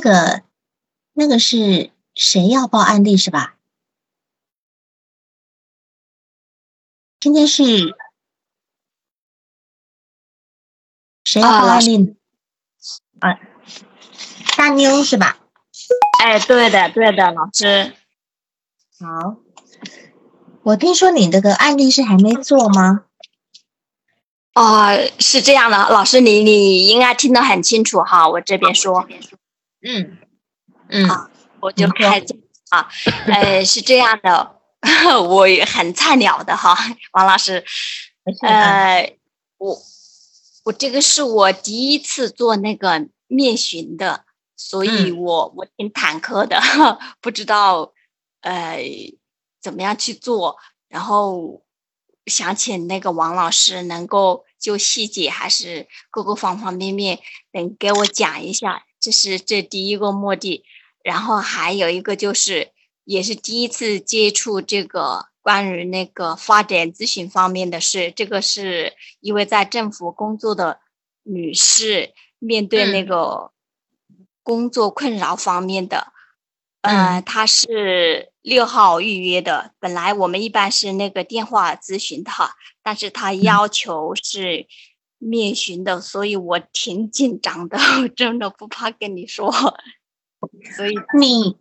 那个那个是谁要报案例是吧？今天是谁要报案例？啊，大妞是吧？哎，对的，对的，老师。好，我听说你那个案例是还没做吗？哦，是这样的，老师，你你应该听得很清楚哈，我这边说。嗯嗯，好，我就开始啊，呃，是这样的，我也很菜鸟的哈，王老师，呃，我我这个是我第一次做那个面询的，所以我我挺忐忑的，不知道呃怎么样去做，然后。想请那个王老师能够就细节还是各个方方面面能给我讲一下，这是这第一个目的。然后还有一个就是，也是第一次接触这个关于那个发展咨询方面的事。这个是一位在政府工作的女士，面对那个工作困扰方面的。呃，她是六号预约的。本来我们一般是那个电话咨询的哈，但是她要求是面询的，所以我挺紧张的，真的不怕跟你说。所以你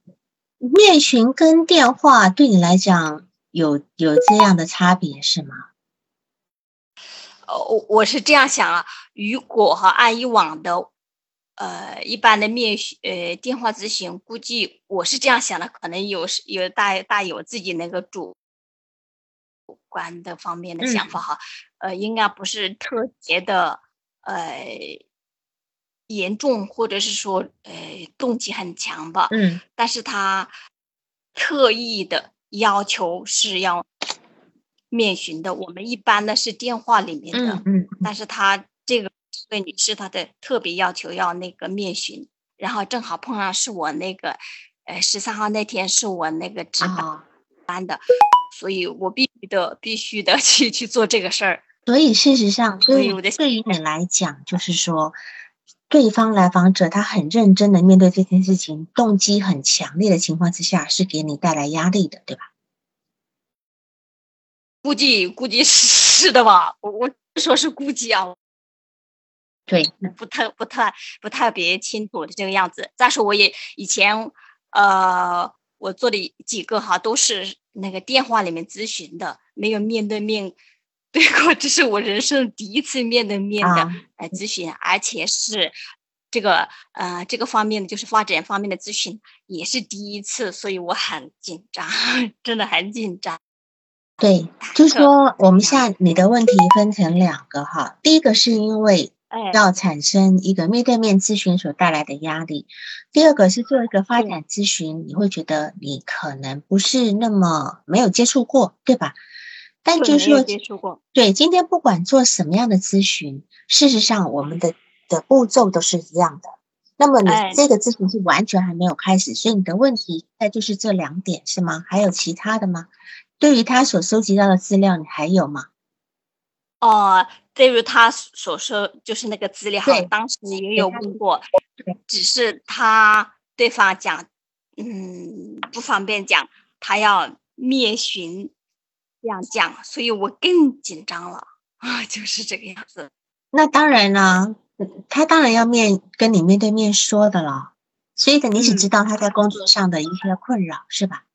面询跟电话对你来讲有有这样的差别是吗？哦，我我是这样想啊，如果哈按以往的。呃，一般的面询，呃，电话咨询，估计我是这样想的，可能有有大大有自己那个主观的方面的想法哈，呃，应该不是特别的呃严重，或者是说呃动机很强吧，嗯，但是他特意的要求是要面询的，我们一般的是电话里面的，嗯，但是他这个。这位女士她的特别要求要那个面询，然后正好碰上是我那个，呃，十三号那天是我那个值班班的，所以我必须的必须的 去去做这个事儿。所以事实上，对于对于你来讲，就是说，对方来访者他很认真的面对这件事情，动机很强烈的情况之下，是给你带来压力的，对吧？估计估计是的吧，我我说是估计啊。对，不太不太不特别清楚的这个样子。再说我也以前，呃，我做的几个哈都是那个电话里面咨询的，没有面对面对 过，这是我人生第一次面对面的来咨询，而且是这个呃这个方面的就是发展方面的咨询也是第一次，所以我很紧张，真的很紧张。对，就说我们现在你的问题分成两个哈，第一个是因为。要产生一个面对面咨询所带来的压力。第二个是做一个发展咨询，你会觉得你可能不是那么没有接触过，对吧？但就是说，接触过。对，今天不管做什么样的咨询，事实上我们的的步骤都是一样的。那么你这个咨询是完全还没有开始，所以你的问题那就是这两点是吗？还有其他的吗？对于他所收集到的资料，你还有吗？哦。对于他所说，就是那个资料，当时也有问过，只是他对方讲，嗯，不方便讲，他要面询这样讲，所以我更紧张了啊，就是这个样子。那当然了，他当然要面跟你面对面说的了，所以的你只知道他在工作上的一些困扰，是吧？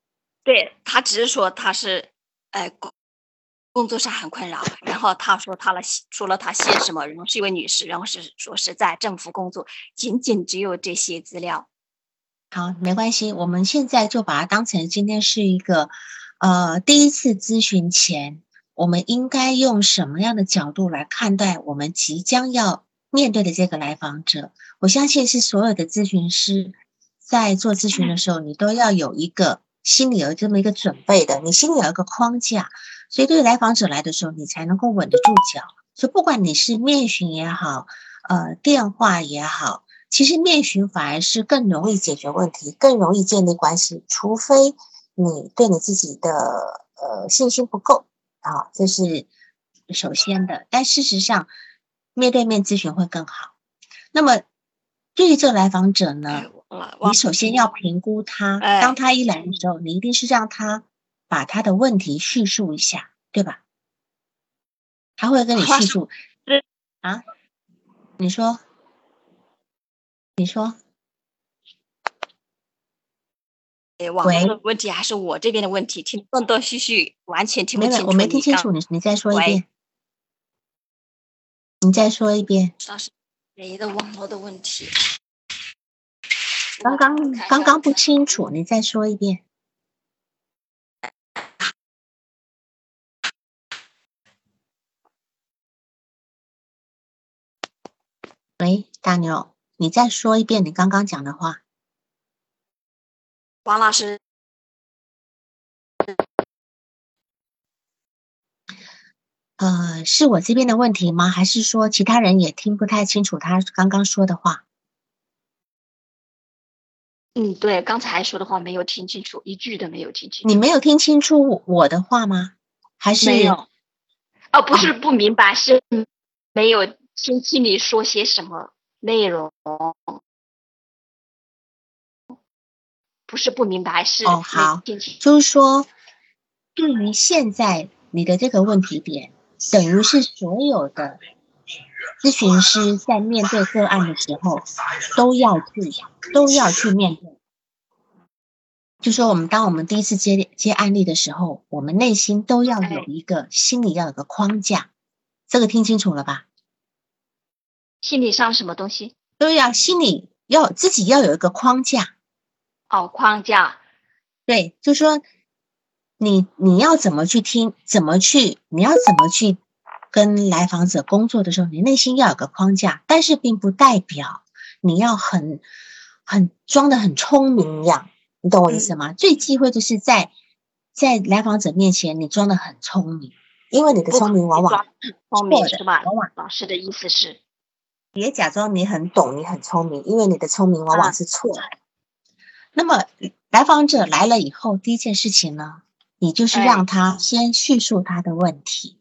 对他只是说他是，呃。工工作上很困扰，然后他说他了说了他姓什么，然后是一位女士，然后是说是在政府工作，仅仅只有这些资料。好，没关系，我们现在就把它当成今天是一个呃第一次咨询前，我们应该用什么样的角度来看待我们即将要面对的这个来访者？我相信是所有的咨询师在做咨询的时候，你都要有一个心里有这么一个准备的，你心里有一个框架。所以，对于来访者来的时候，你才能够稳得住脚。所以不管你是面询也好，呃，电话也好，其实面询反而是更容易解决问题，更容易建立关系。除非你对你自己的呃信心不够啊，这是首先的。但事实上，面对面咨询会更好。那么，对于这个来访者呢，你首先要评估他，当他一来的时候，你一定是让他把他的问题叙述一下，对吧？他会跟你叙述。啊？你说？你说？哎，网络的问题还是我这边的问题？听断断续续，完全听不清楚。我没听清楚，你你再说一遍。你再说一遍。知道是谁的网络的问题？刚刚刚刚不清楚，你再说一遍。喂，大牛，你再说一遍你刚刚讲的话。王老师，呃，是我这边的问题吗？还是说其他人也听不太清楚他刚刚说的话？嗯，对，刚才说的话没有听清楚，一句都没有听清。楚。你没有听清楚我的话吗？还是没有？哦，不是不明白，是没有听清你说些什么内容。不是不明白，是哦好，就是说，对于现在你的这个问题点，等于是所有的咨询师在面对个案的时候，都要去都要去面对。就说我们当我们第一次接接案例的时候，我们内心都要有一个心里要有个框架，这个听清楚了吧？心理上什么东西都要心理要自己要有一个框架。哦，框架，对，就说你你要怎么去听，怎么去，你要怎么去跟来访者工作的时候，你内心要有个框架，但是并不代表你要很很装的很聪明一样，你懂我意思吗？最忌讳就是在在来访者面前你装的很聪明，因为你的聪明往往聪明是吧？往往老师的意思是，别假装你很懂，你很聪明，因为你的聪明往往是错的。那么来访者来了以后，第一件事情呢，你就是让他先叙述他的问题。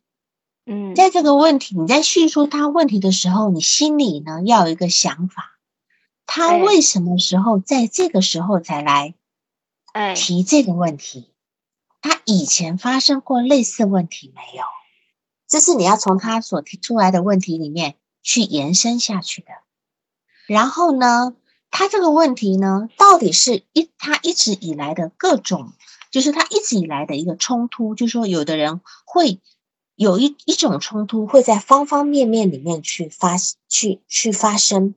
嗯，在这个问题你在叙述他问题的时候，你心里呢要有一个想法：他为什么时候在这个时候才来提这个问题？他以前发生过类似问题没有？这是你要从他所提出来的问题里面去延伸下去的。然后呢？他这个问题呢，到底是一他一直以来的各种，就是他一直以来的一个冲突，就是说有的人会有一一种冲突会在方方面面里面去发去去发生，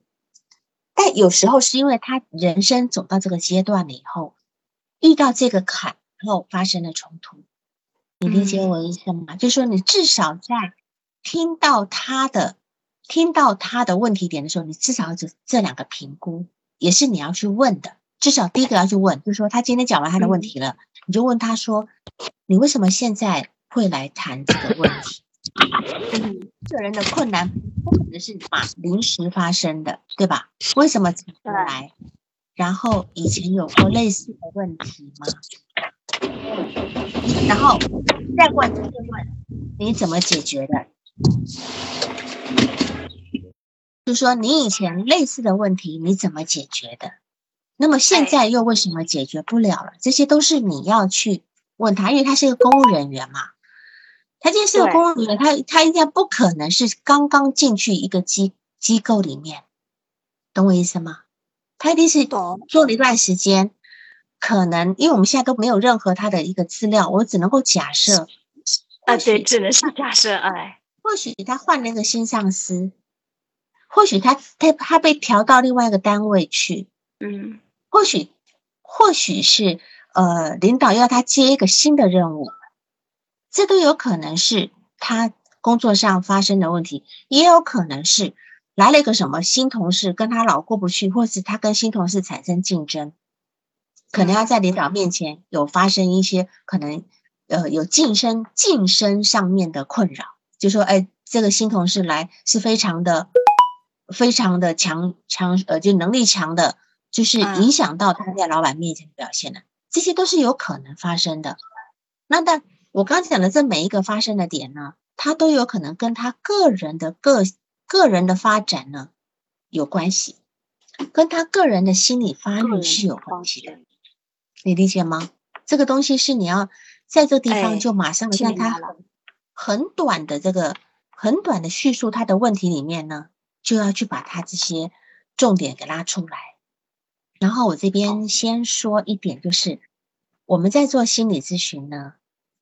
但有时候是因为他人生走到这个阶段了以后，遇到这个坎后发生了冲突，你理解我意思吗？就是说你至少在听到他的听到他的问题点的时候，你至少这这两个评估。也是你要去问的，至少第一个要去问，就是说他今天讲完他的问题了，你就问他说：“你为什么现在会来谈这个问题？”个人的困难不可能是马临时发生的，对吧？为什么来？然后以前有过类似的问题吗？然后再问，再问你怎么解决的？就说你以前类似的问题你怎么解决的？那么现在又为什么解决不了了？这些都是你要去问他，因为他是一个公务人员嘛。他既然是个公务人员，他他应该不可能是刚刚进去一个机机构里面，懂我意思吗？他一定是做了一段时间，可能因为我们现在都没有任何他的一个资料，我只能够假设。啊，对，只能是假设。哎，或许他换了一个新上司。或许他他他被调到另外一个单位去，嗯，或许或许是呃领导要他接一个新的任务，这都有可能是他工作上发生的问题，也有可能是来了一个什么新同事跟他老过不去，或是他跟新同事产生竞争，可能要在领导面前有发生一些可能呃有晋升晋升上面的困扰，就说哎这个新同事来是非常的。非常的强强呃，就能力强的，就是影响到他在老板面前的表现的，这些都是有可能发生的。那但我刚讲的这每一个发生的点呢，他都有可能跟他个人的个个人的发展呢有关系。跟他个人的心理发育是有关系的，你理解吗？这个东西是你要在这个地方就马上让他很很短的这个很短的叙述他的问题里面呢，就要去把他这些重点给拉出来。然后我这边先说一点，就是我们在做心理咨询呢，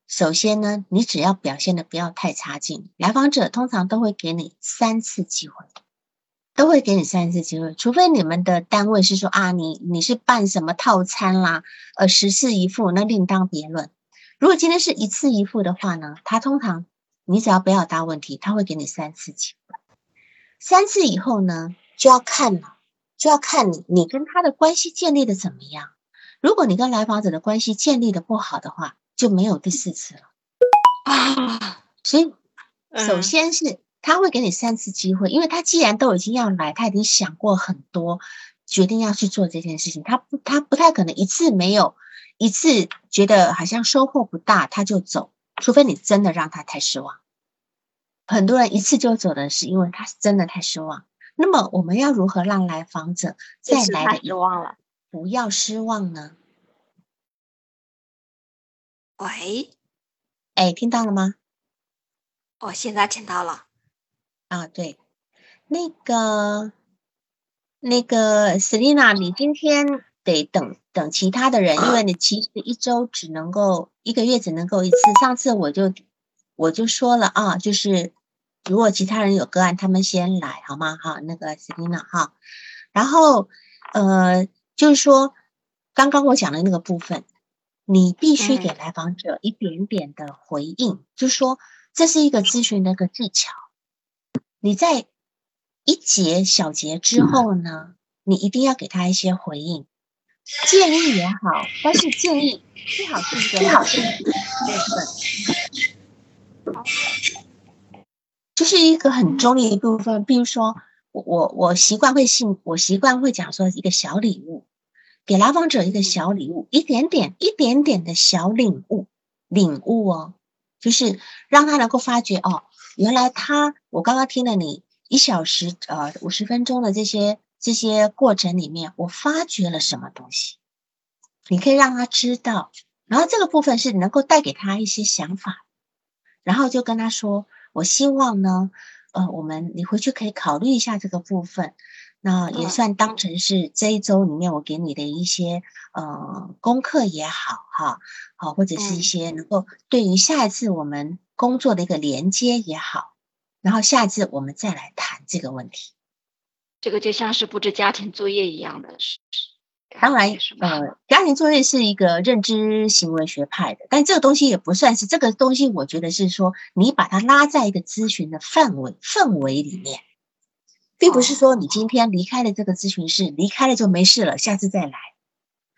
首先呢，你只要表现的不要太差劲，来访者通常都会给你三次机会。都会给你三次机会，除非你们的单位是说啊，你你是办什么套餐啦，呃，十次一付，那另当别论。如果今天是一次一付的话呢，他通常你只要不要答问题，他会给你三次机会。三次以后呢，就要看了，就要看你你跟他的关系建立的怎么样。如果你跟来访者的关系建立的不好的话，就没有第四次了啊。所以，首先是。他会给你三次机会，因为他既然都已经要来，他已经想过很多，决定要去做这件事情。他不，他不太可能一次没有一次觉得好像收获不大，他就走。除非你真的让他太失望。很多人一次就走的是因为他是真的太失望。那么我们要如何让来访者再来的失望了，不要失望呢？喂，哎，听到了吗？哦，现在听到了。啊，对，那个那个 Selina，你今天得等等其他的人，因为你其实一周只能够一个月只能够一次。上次我就我就说了啊，就是如果其他人有个案，他们先来好吗？哈，那个 Selina 哈，然后呃，就是说刚刚我讲的那个部分，你必须给来访者一点点的回应，就是说这是一个咨询的一个技巧。你在一节小节之后呢，你一定要给他一些回应，建议也好，但是建议最好是一个最好是一部分，就是一个很中立的部分。比如说，我我我习惯会信，我习惯会讲说一个小礼物，给来访者一个小礼物，一点点一点点的小领悟，领悟哦，就是让他能够发觉哦。原来他，我刚刚听了你一小时呃五十分钟的这些这些过程里面，我发觉了什么东西？你可以让他知道，然后这个部分是能够带给他一些想法，然后就跟他说，我希望呢，呃，我们你回去可以考虑一下这个部分，那也算当成是这一周里面我给你的一些呃功课也好哈，好或者是一些能够对于下一次我们。工作的一个连接也好，然后下一次我们再来谈这个问题。这个就像是布置家庭作业一样的，是当然，呃，家庭作业是一个认知行为学派的，但这个东西也不算是这个东西。我觉得是说，你把它拉在一个咨询的范围氛围里面，并不是说你今天离开了这个咨询室，离开了就没事了，下次再来。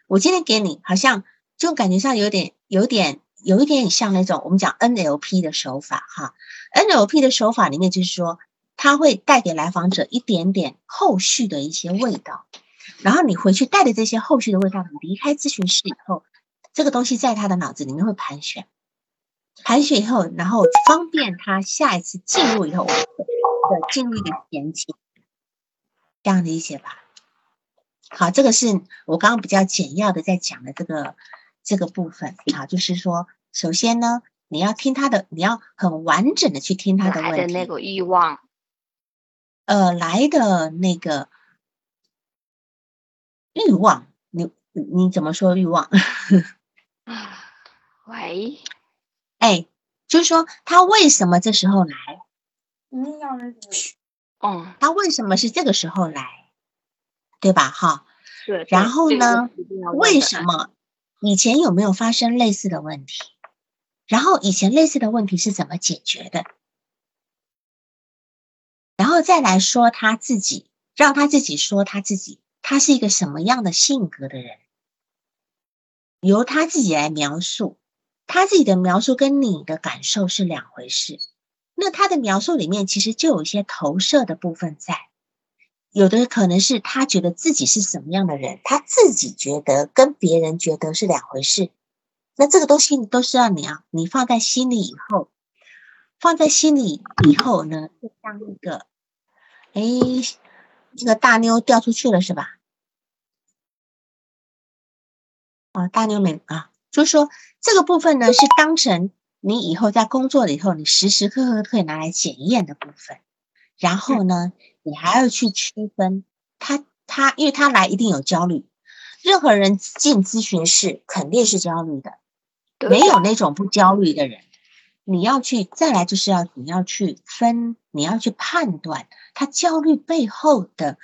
我今天给你，好像就感觉上有点有点。有一点像那种我们讲 NLP 的手法哈，NLP 的手法里面就是说，它会带给来访者一点点后续的一些味道，然后你回去带着这些后续的味道，你离开咨询室以后，这个东西在他的脑子里面会盘旋，盘旋以后，然后方便他下一次进入以后的进入一个衔接，这样理解吧？好，这个是我刚刚比较简要的在讲的这个。这个部分啊，就是说，首先呢，你要听他的，你要很完整的去听他的问题。来的那个欲望，呃，来的那个欲望，你你怎么说欲望？喂，哎，就是说他为什么这时候来？你要的是，哦，他为什么是这个时候来？对吧？哈，对。然后呢？为什么？以前有没有发生类似的问题？然后以前类似的问题是怎么解决的？然后再来说他自己，让他自己说他自己，他是一个什么样的性格的人？由他自己来描述，他自己的描述跟你的感受是两回事。那他的描述里面其实就有一些投射的部分在。有的可能是他觉得自己是什么样的人，他自己觉得跟别人觉得是两回事。那这个东西都是要你啊，你放在心里以后，放在心里以后呢，就像一个，哎，那个大妞掉出去了是吧？啊，大妞们啊，就是说这个部分呢是当成你以后在工作了以后，你时时刻刻可以拿来检验的部分。然后呢，你还要去区分他他，因为他来一定有焦虑，任何人进咨询室肯定是焦虑的，没有那种不焦虑的人。你要去再来，就是要你要去分，你要去判断他焦虑背后的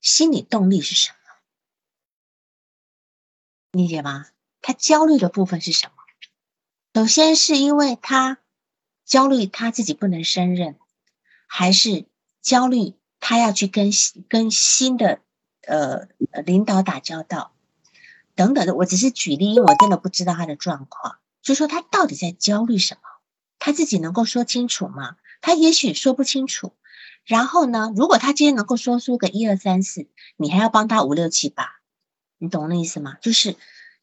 心理动力是什么，理解吗？他焦虑的部分是什么？首先是因为他焦虑他自己不能胜任，还是焦虑他要去跟跟新的呃领导打交道等等的？我只是举例，因为我真的不知道他的状况，就说他到底在焦虑什么。他自己能够说清楚吗？他也许说不清楚。然后呢，如果他今天能够说出个一二三四，你还要帮他五六七八，你懂那意思吗？就是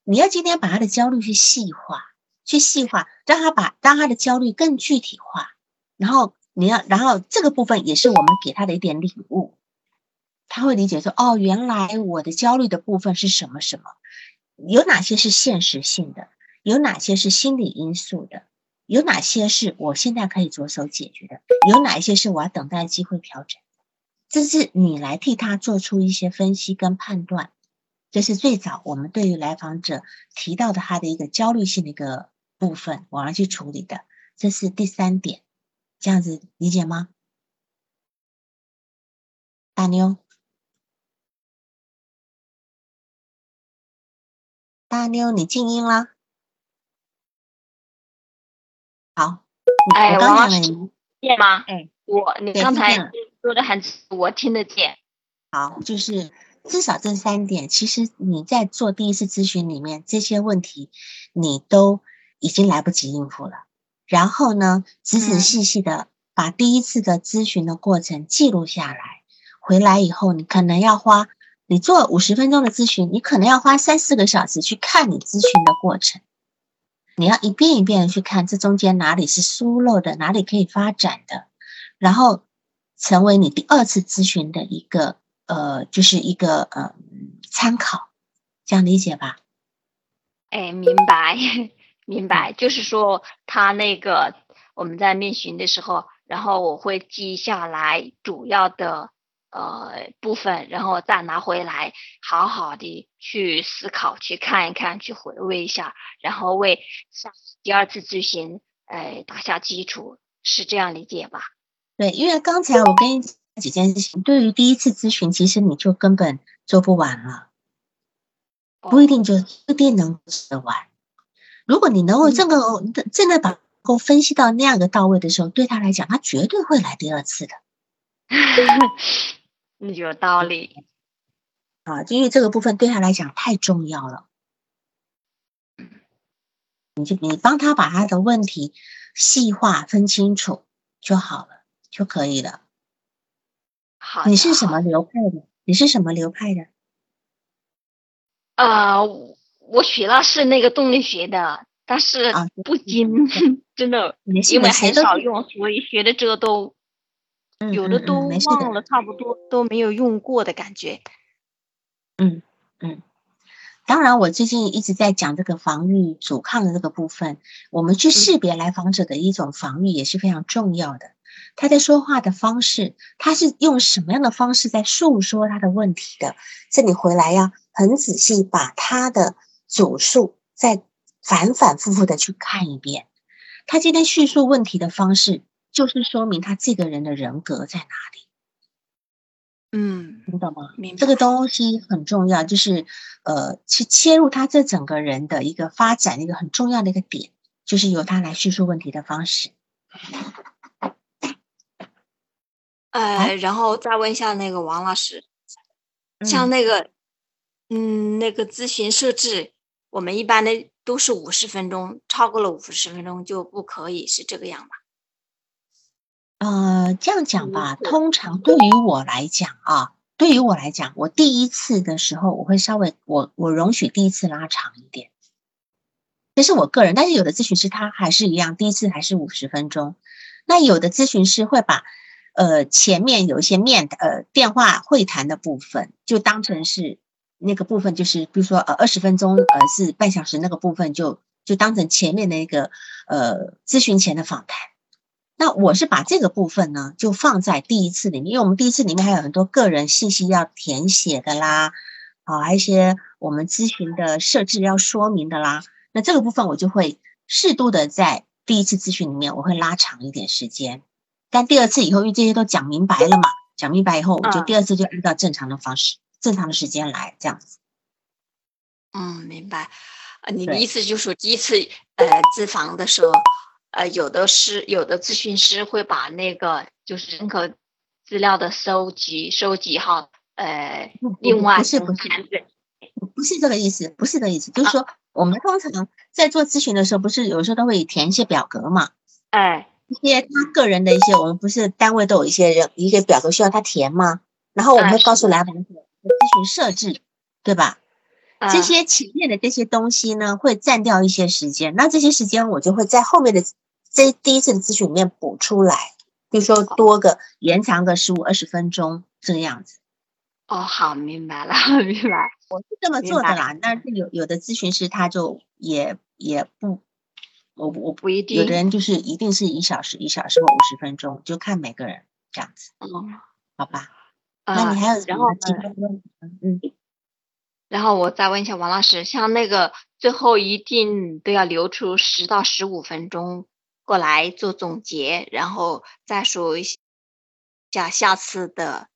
你要今天把他的焦虑去细化，去细化，让他把让他的焦虑更具体化。然后你要，然后这个部分也是我们给他的一点礼物，他会理解说：哦，原来我的焦虑的部分是什么什么？有哪些是现实性的？有哪些是心理因素的？有哪些是我现在可以着手解决的？有哪一些是我要等待机会调整？这是你来替他做出一些分析跟判断。这是最早我们对于来访者提到的他的一个焦虑性的一个部分，我要去处理的。这是第三点，这样子理解吗？大妞，大妞，你静音了。好，哎，我刚才见吗？哎，我你刚才说的很，我听得见。好，就是至少这三点，其实你在做第一次咨询里面这些问题，你都已经来不及应付了。然后呢，仔仔细细的把第一次的咨询的过程记录下来，回来以后，你可能要花你做五十分钟的咨询，你可能要花三四个小时去看你咨询的过程。你要一遍一遍的去看这中间哪里是疏漏的，哪里可以发展的，然后成为你第二次咨询的一个呃，就是一个呃参考，这样理解吧？哎，明白，明白，就是说他那个我们在面询的时候，然后我会记下来主要的。呃，部分，然后再拿回来，好好的去思考，去看一看，去回味一下，然后为下第二次咨询，呃，打下基础，是这样理解吧？对，因为刚才我跟你几件事情，对于第一次咨询，其实你就根本做不完了，不一定就不一定能做得完。如果你能够这个真的把够分析到那样的到位的时候，对他来讲，他绝对会来第二次的。有道理啊，因为这个部分对他来讲太重要了。你就你帮他把他的问题细化分清楚就好了，就可以了。好，你是什么流派的？你是什么流派的？啊，我学了是那个动力学的，但是不精，真的，因为很少用，所以学的这个都。有的都忘了，差不多都没有用过的感觉。嗯嗯，当然，我最近一直在讲这个防御阻抗的这个部分，我们去识别来访者的一种防御也是非常重要的。他在说话的方式，他是用什么样的方式在诉说他的问题的？这里回来要很仔细把他的主述再反反复复的去看一遍，他今天叙述问题的方式。就是说明他这个人的人格在哪里，嗯，你懂吗？这个东西很重要，就是呃，去切入他这整个人的一个发展一个很重要的一个点，就是由他来叙述问题的方式。呃，然后再问一下那个王老师，像那个，嗯，那个咨询设置，我们一般的都是五十分钟，超过了五十分钟就不可以，是这个样吧？呃，这样讲吧，通常对于我来讲啊，对于我来讲，我第一次的时候，我会稍微我我容许第一次拉长一点，这是我个人。但是有的咨询师他还是一样，第一次还是五十分钟。那有的咨询师会把呃前面有一些面呃电话会谈的部分，就当成是那个部分，就是比如说呃二十分钟呃是半小时那个部分，就就当成前面的一个呃咨询前的访谈。那我是把这个部分呢，就放在第一次里面，因为我们第一次里面还有很多个人信息要填写的啦，啊，还有一些我们咨询的设置要说明的啦。那这个部分我就会适度的在第一次咨询里面，我会拉长一点时间。但第二次以后，因为这些都讲明白了嘛，讲明白以后，我就第二次就按照正常的方式、正常的时间来这样子。嗯，明白。呃，你的意思就是说，第一次呃咨访的时候。呃，有的师有的咨询师会把那个就是人口资料的收集收集哈，呃，另外不是不是不是这个意思，不是这个意思，就是说我们通常在做咨询的时候，不是有时候都会填一些表格嘛？哎，一些他个人的一些，我们不是单位都有一些人一个表格需要他填吗？然后我们会告诉来访者咨询设置，对吧？这些前面的这些东西呢，会占掉一些时间，那这些时间我就会在后面的。这第一次的咨询里面补出来，比如说多个延长个十五二十分钟这个样子。哦，好，明白了，明白。我是这么做的啦。但是有有的咨询师他就也也不，我我不一定。有的人就是一定是一小时一小时或五十分钟，就看每个人这样子。哦，好吧。那你还有然后其他问题吗？嗯。然后我再问一下王老师，像那个最后一定都要留出十到十五分钟。过来做总结，然后再说一下下次的。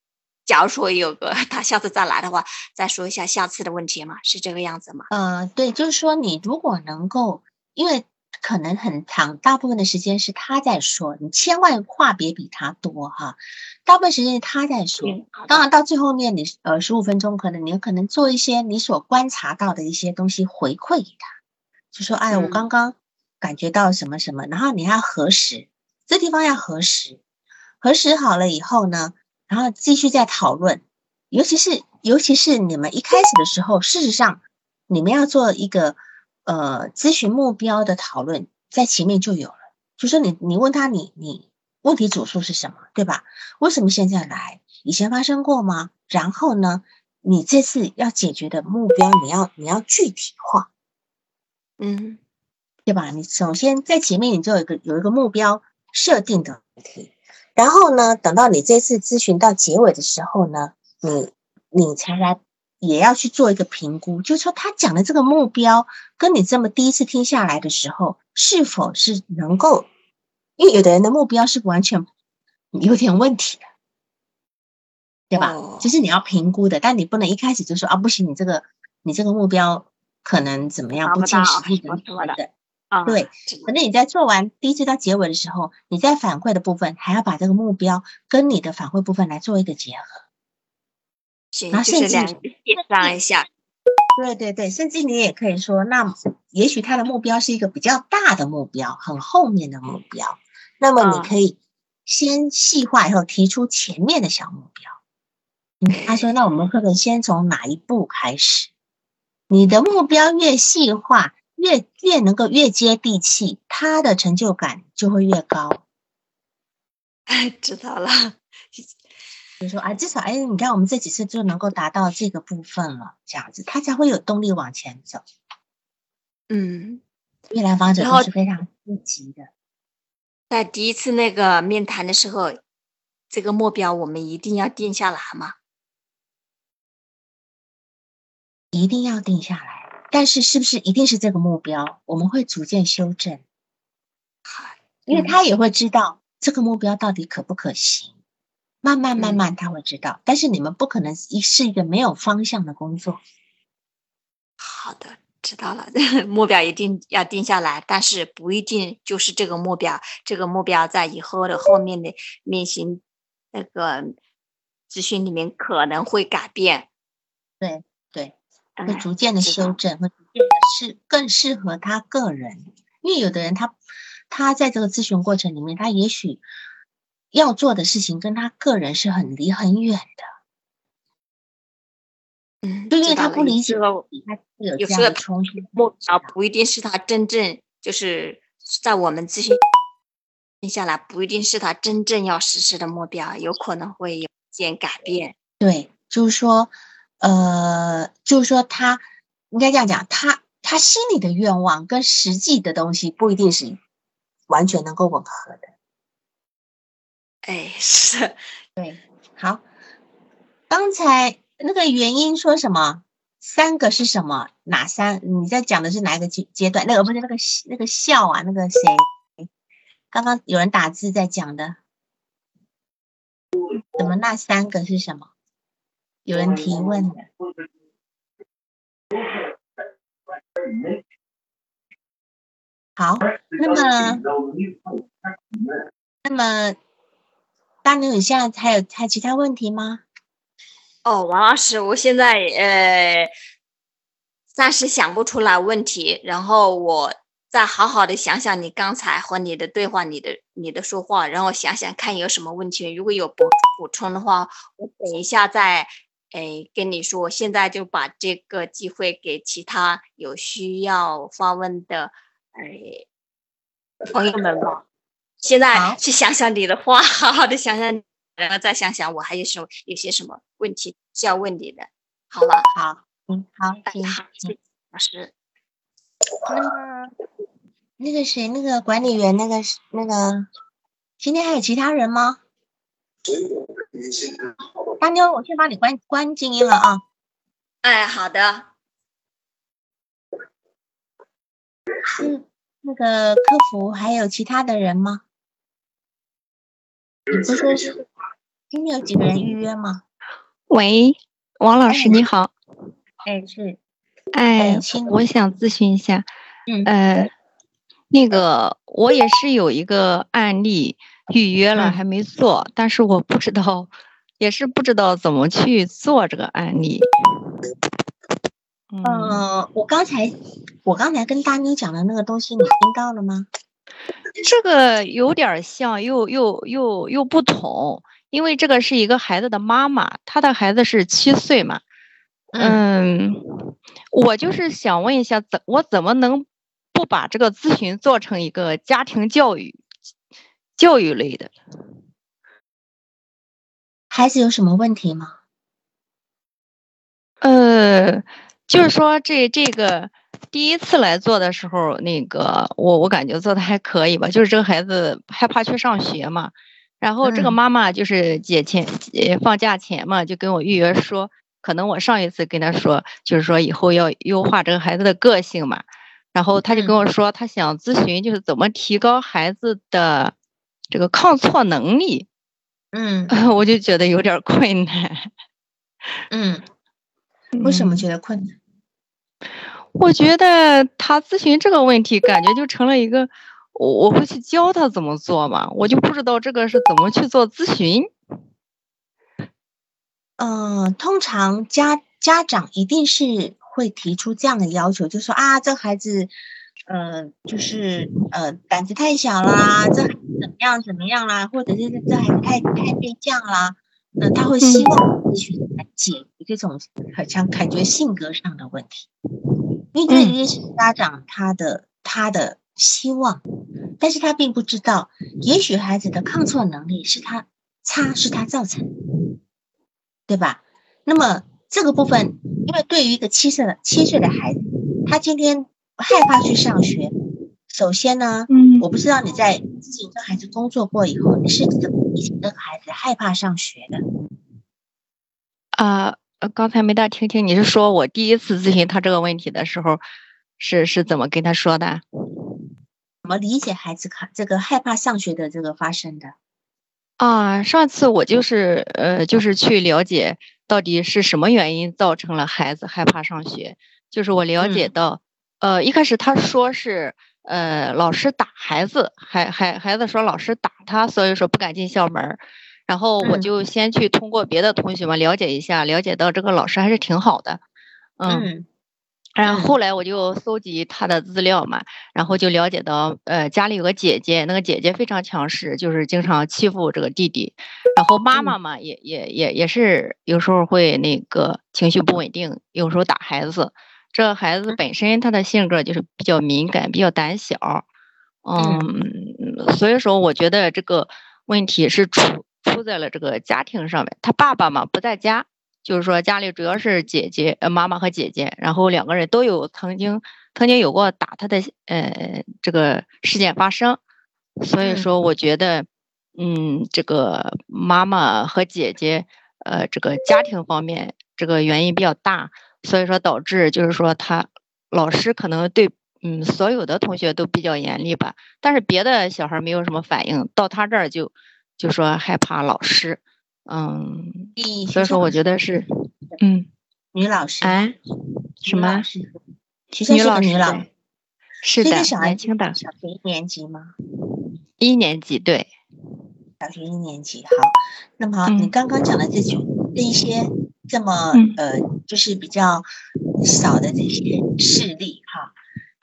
假如说有个 他下次再来的话，再说一下下次的问题嘛，是这个样子吗？嗯，对，就是说你如果能够，因为可能很长，大部分的时间是他在说，你千万话别比他多哈。大部分时间是他在说，当然到最后面你呃十五分钟，可能你可能做一些你所观察到的一些东西回馈给他，就说哎，我刚刚。感觉到什么什么，然后你要核实，这地方要核实，核实好了以后呢，然后继续再讨论。尤其是尤其是你们一开始的时候，事实上你们要做一个呃咨询目标的讨论，在前面就有了。就说你你问他你你问题主诉是什么，对吧？为什么现在来？以前发生过吗？然后呢，你这次要解决的目标，你要你要具体化，嗯。对吧？你首先在前面，你就有一个有一个目标设定的问题，然后呢，等到你这次咨询到结尾的时候呢，你你才来也要去做一个评估，就是说他讲的这个目标跟你这么第一次听下来的时候，是否是能够？因为有的人的目标是完全有点问题的，对吧？就是你要评估的，但你不能一开始就说啊，不行，你这个你这个目标可能怎么样不切实际的的。对，可能你在做完第一次到结尾的时候，你在反馈的部分还要把这个目标跟你的反馈部分来做一个结合，然后甚至点上一下。对对对，甚至你也可以说，那也许他的目标是一个比较大的目标，很后面的目标，那么你可以先细化以后提出前面的小目标。他说，那我们可不可以先从哪一步开始？你的目标越细化。越越能够越接地气，他的成就感就会越高。哎，知道了。就说啊，至少哎，你看我们这几次就能够达到这个部分了，这样子他才会有动力往前走。嗯，越来访者都是非常积极的。在第一次那个面谈的时候，这个目标我们一定要定下来吗？一定要定下来。但是，是不是一定是这个目标？我们会逐渐修正，因为他也会知道这个目标到底可不可行。慢慢慢慢，他会知道。但是你们不可能一是一个没有方向的工作。好的，知道了。目标一定要定下来，但是不一定就是这个目标。这个目标在以后的后面的面行那个咨询里面可能会改变。对。会逐渐的修正，会逐渐的适更适合他个人。因为有的人他他在这个咨询过程里面，他也许要做的事情跟他个人是很离很远的。嗯，就因为他不理解，他有这样的冲突。目标不一定是他真正就是在我们咨询下来，不一定是他真正要实施的目标，有可能会有件改变。对，就是说，呃，就是说他应该这样讲，他他心里的愿望跟实际的东西不一定是完全能够吻合的。哎，是，对，好，刚才那个原因说什么？三个是什么？哪三？你在讲的是哪一个阶阶段？那个不是那个那个笑啊？那个谁？刚刚有人打字在讲的，怎么那三个是什么？有人提问的。好，那么，那么，大牛，你现在还有还有其他问题吗？哦，王老师，我现在呃暂时想不出来问题，然后我再好好的想想你刚才和你的对话，你的你的说话，然后想想看有什么问题，如果有补补充的话，我等一下再哎跟你说。现在就把这个机会给其他有需要发问的哎朋友们吧。现在去想想你的话，好好的想想。然后再想想，我还有什么有些什么问题需要问你的，好吧？好，嗯，好，行，好，谢谢老师。那么，那个谁，那个管理员，那个那个，今天还有其他人吗？大妞，我先帮你关关静音了啊。哎，好的。嗯那个客服还有其他的人吗？你不说是？今天有几个人预约吗？喂，王老师你好。哎，是。哎，我想咨询一下。嗯。呃，那个我也是有一个案例预约了，还没做，但是我不知道，也是不知道怎么去做这个案例。嗯，我刚才我刚才跟大妮讲的那个东西，你听到了吗？这个有点像，又又又又不同。因为这个是一个孩子的妈妈，她的孩子是七岁嘛，嗯，我就是想问一下，怎我怎么能不把这个咨询做成一个家庭教育教育类的？孩子有什么问题吗？呃，就是说这这个第一次来做的时候，那个我我感觉做的还可以吧，就是这个孩子害怕去上学嘛。然后这个妈妈就是节前呃放假前嘛，就跟我预约说，可能我上一次跟他说，就是说以后要优化这个孩子的个性嘛。然后他就跟我说，他想咨询就是怎么提高孩子的这个抗挫能力。嗯，我就觉得有点困难。嗯，为什么觉得困难？我觉得他咨询这个问题，感觉就成了一个。我我会去教他怎么做嘛，我就不知道这个是怎么去做咨询。嗯，通常家家长一定是会提出这样的要求，就说啊，这孩子，呃，就是呃胆子太小啦，这孩子怎么样怎么样啦，或者是这孩子太太内向啦，那他会希望咨询来解决这种好像感觉性格上的问题，因为这一定是家长他的他的希望。但是他并不知道，也许孩子的抗挫能力是他差，是他造成，对吧？那么这个部分，因为对于一个七岁的七岁的孩子，他今天害怕去上学，首先呢，嗯，我不知道你在自己跟孩子工作过以后，你是怎么提醒这个孩子害怕上学的？啊，刚才没大听清，你是说我第一次咨询他这个问题的时候，是是怎么跟他说的？怎么理解孩子看这个害怕上学的这个发生的？啊，上次我就是呃，就是去了解到底是什么原因造成了孩子害怕上学。就是我了解到，呃，一开始他说是呃老师打孩子，孩孩孩子说老师打他，所以说不敢进校门。然后我就先去通过别的同学嘛了解一下，了解到这个老师还是挺好的，嗯。然后后来我就搜集他的资料嘛，然后就了解到，呃，家里有个姐姐，那个姐姐非常强势，就是经常欺负这个弟弟。然后妈妈嘛，也也也也是有时候会那个情绪不稳定，有时候打孩子。这孩子本身他的性格就是比较敏感，比较胆小。嗯，嗯，所以说我觉得这个问题是出出在了这个家庭上面。他爸爸嘛不在家，就是说家里主要是姐姐、呃妈妈和姐姐，然后两个人都有曾经曾经有过打他的呃这个事件发生，所以说我觉得，嗯，这个妈妈和姐姐呃这个家庭方面这个原因比较大，所以说导致就是说他老师可能对。嗯，所有的同学都比较严厉吧，但是别的小孩没有什么反应，到他这儿就就说害怕老师，嗯，所以说我觉得是，嗯，女老师，哎，什么？女老师，女老师，是的，年轻的，小学一年级吗？一年级，对，小学一年级，好，那么你刚刚讲的这种这一些这么呃，就是比较少的这些事例，哈。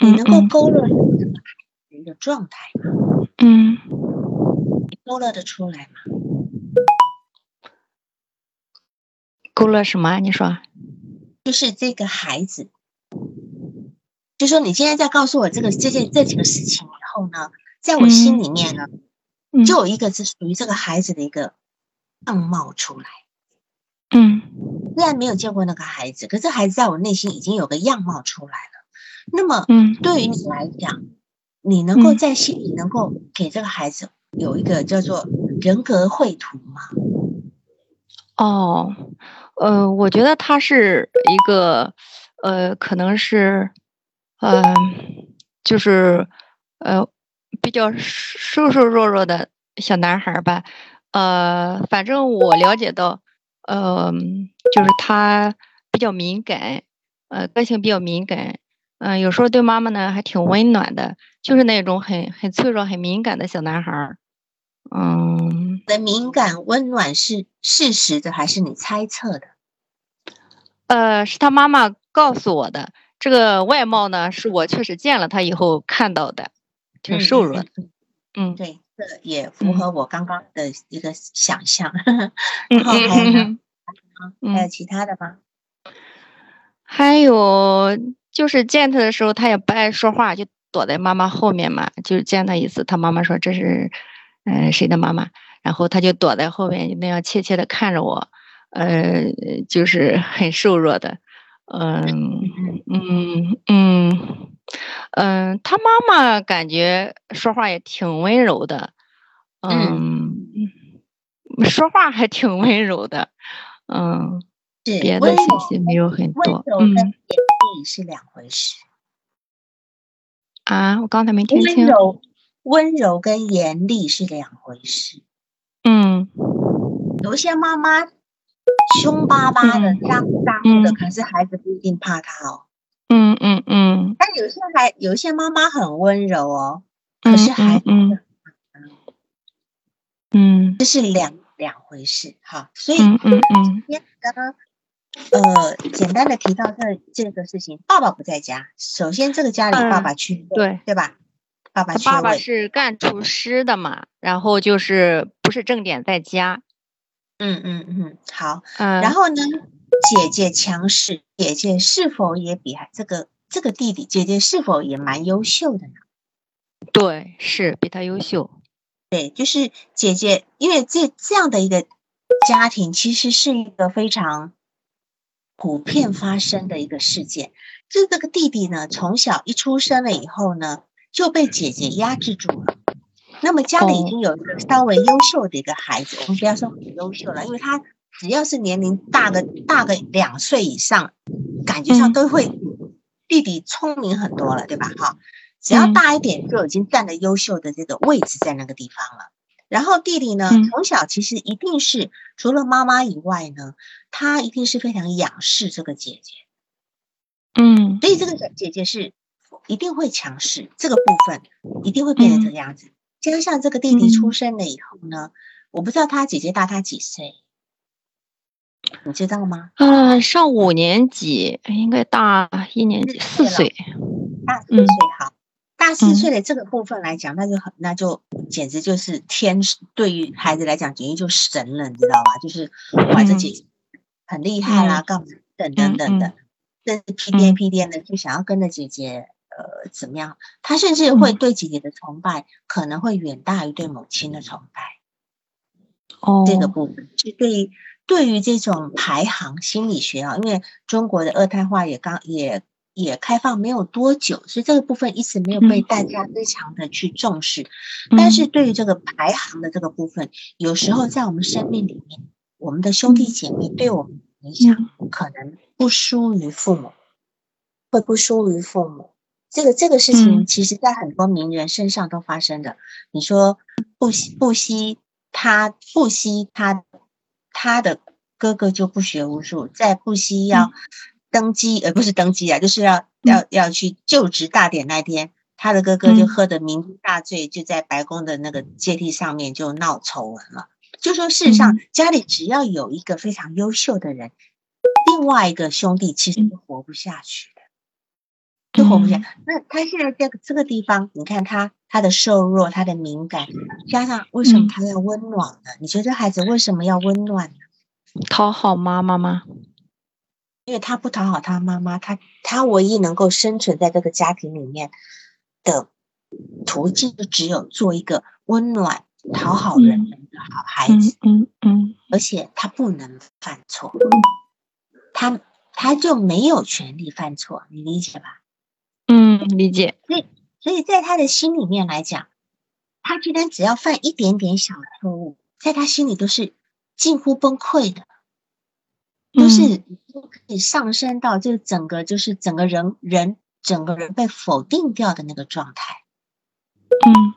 你能够勾勒出这个孩子的一个状态吗？嗯，你勾勒的出来吗？勾勒什么？你说，就是这个孩子，就说你今天在告诉我这个这件这几个事情以后呢，在我心里面呢，就有一个是属于这个孩子的一个样貌出来。嗯，虽然没有见过那个孩子，可是孩子在我内心已经有个样貌出来了。那么，嗯，对于你来讲，你能够在心里能够给这个孩子有一个叫做人格绘图吗？哦，呃，我觉得他是一个，呃，可能是，嗯，就是呃，比较瘦瘦弱弱的小男孩吧。呃，反正我了解到，呃，就是他比较敏感，呃，个性比较敏感。嗯，有时候对妈妈呢还挺温暖的，就是那种很很脆弱、很敏感的小男孩儿。嗯，的敏感、温暖是事实的还是你猜测的？呃，是他妈妈告诉我的。这个外貌呢，是我确实见了他以后看到的，挺瘦弱的。嗯，对，这也符合我刚刚的一个想象。然后还有呢？还有其他的吗？还有。就是见他的时候，他也不爱说话，就躲在妈妈后面嘛。就是见他一次，他妈妈说这是，嗯，谁的妈妈？然后他就躲在后面，那样怯怯的看着我，呃，就是 很瘦弱的，嗯嗯嗯嗯，他妈妈感觉说话也挺温柔的，嗯，说话还挺温柔的，嗯。别的信息没有很多，嗯，严厉是两回事。啊，我刚才没听清。温柔，温柔跟严厉是两回事。嗯，有些妈妈凶巴巴的、脏脏的，可是孩子不一定怕他哦。嗯嗯嗯。但有些孩，有些妈妈很温柔哦，可是孩子，嗯，这是两两回事哈。所以，嗯嗯嗯，刚刚。呃，简单的提到这这个事情，爸爸不在家。首先，这个家里爸爸去对对吧？爸爸爸爸是干厨师的嘛，然后就是不是正点在家。嗯嗯嗯，好。嗯，然后呢，姐姐强势，姐姐是否也比这个这个弟弟姐姐是否也蛮优秀的呢？对，是比他优秀。对，就是姐姐，因为这这样的一个家庭，其实是一个非常。普遍发生的一个事件，就这个弟弟呢，从小一出生了以后呢，就被姐姐压制住了。那么家里已经有一个稍微优秀的一个孩子，我们不要说很优秀了，因为他只要是年龄大个大个两岁以上，感觉上都会弟弟聪明很多了，对吧？哈，只要大一点就已经占了优秀的这个位置在那个地方了。然后弟弟呢，从小其实一定是除了妈妈以外呢，他一定是非常仰视这个姐姐，嗯，所以这个姐姐是一定会强势，这个部分一定会变成这个样子。加上这个弟弟出生了以后呢，我不知道他姐姐大他几岁，你知道吗？嗯，上五年级，应该大一年级，四岁，大四岁，好。大四岁的这个部分来讲，那就很，那就简直就是天，对于孩子来讲，简直就神了，你知道吧？就是哇，这姐姐很厉害啦，干嘛等等等等，甚至屁颠屁颠的就想要跟着姐姐，呃，怎么样？他甚至会对姐姐的崇拜可能会远大于对母亲的崇拜。哦，这个部分。是对于对于这种排行心理学啊，因为中国的二胎化也刚也也开放没有多久，所以这个部分一直没有被大家非常的去重视。但是对于这个排行的这个部分，有时候在我们生命里面，我们的兄弟姐妹对我们影响可能不输于父母。会不输于父母，这个这个事情，其实在很多名人身上都发生的。你说不惜不惜他不惜他他的哥哥就不学无术，在不惜要登基，而不是登基啊，就是要要要去就职大典那天，他的哥哥就喝得酩酊大醉，就在白宫的那个阶梯上面就闹丑闻了。就说事实上，家里只要有一个非常优秀的人，另外一个兄弟其实都活不下去的。就活不下。那他现在这个这个地方，你看他他的瘦弱，他的敏感，加上为什么他要温暖呢？你觉得孩子为什么要温暖呢？讨好妈妈吗？因为他不讨好他妈妈，他他唯一能够生存在这个家庭里面的途径，就只有做一个温暖、讨好人的好孩子。嗯嗯，而且他不能犯错，他他就没有权利犯错，你理解吧？嗯，理解。所以，所以在他的心里面来讲，他今天只要犯一点点小错误，在他心里都是近乎崩溃的，都是都可以上升到这整个就是整个人人整个人被否定掉的那个状态。嗯，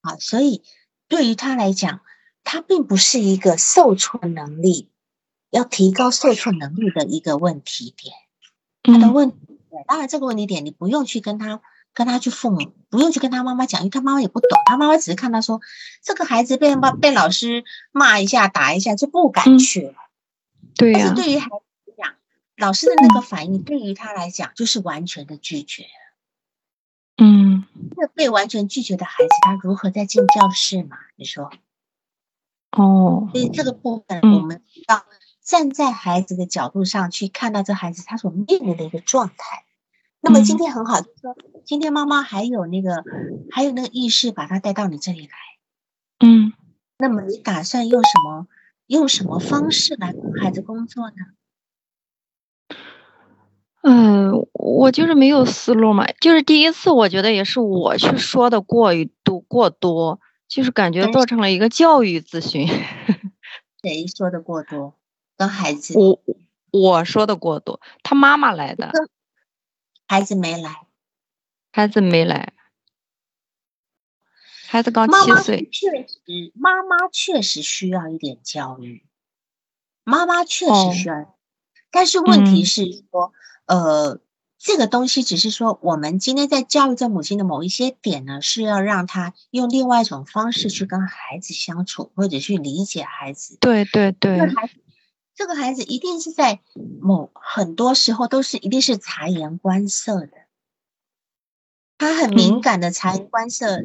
啊，所以对于他来讲，他并不是一个受挫能力要提高受挫能力的一个问题点，他的问。当然，这个问题点你不用去跟他跟他去父母，不用去跟他妈妈讲，因为他妈妈也不懂。他妈妈只是看到说这个孩子被被被老师骂一下、打一下就不敢去了。对呀。但是对于孩子来讲，老师的那个反应，对于他来讲就是完全的拒绝。嗯。那被完全拒绝的孩子，他如何再进教室嘛？你说？哦。所以这个部分我们要。站在孩子的角度上去看到这孩子他所面临的一个状态，那么今天很好，就是说今天妈妈还有那个还有那个意识把他带到你这里来，嗯，那么你打算用什么用什么方式来跟孩子工作呢？嗯，我就是没有思路嘛，就是第一次我觉得也是我去说的过于多过多，就是感觉做成了一个教育咨询。谁说的过多？跟孩子，我我说的过多，他妈妈来的，孩子没来，孩子没来，孩子刚七岁，确实，妈妈确实需要一点教育，妈妈确实需要，但是问题是说，呃，这个东西只是说，我们今天在教育这母亲的某一些点呢，是要让他用另外一种方式去跟孩子相处，或者去理解孩子，对对对。这个孩子一定是在某很多时候都是一定是察言观色的，他很敏感的察言观色，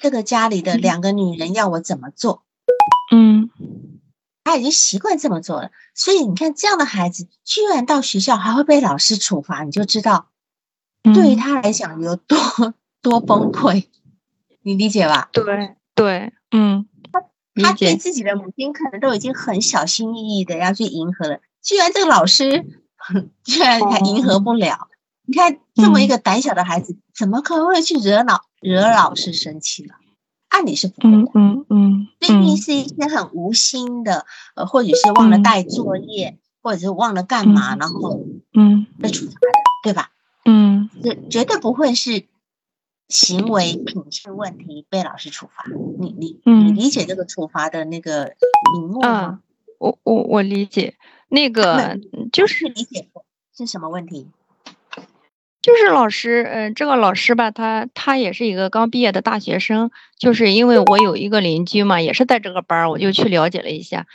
这个家里的两个女人要我怎么做，嗯，他已经习惯这么做了，所以你看这样的孩子居然到学校还会被老师处罚，你就知道对于他来讲有多多崩溃，你理解吧？对对，嗯。他他对自己的母亲可能都已经很小心翼翼的要去迎合了，居然这个老师 居然还迎合不了。你看这么一个胆小的孩子，怎么可能会去惹老惹老师生气了？按理是不会的。嗯嗯，毕竟是一些很无心的，呃，或者是忘了带作业，或者是忘了干嘛，然后嗯被处罚的，对吧？嗯，绝绝对不会是。行为品质问题被老师处罚，你你你理解这个处罚的那个名目吗？我我我理解，那个就是理解是什么问题？就是老师，嗯，这个老师吧，他他也是一个刚毕业的大学生，就是因为我有一个邻居嘛，也是在这个班儿，我就去了解了一下。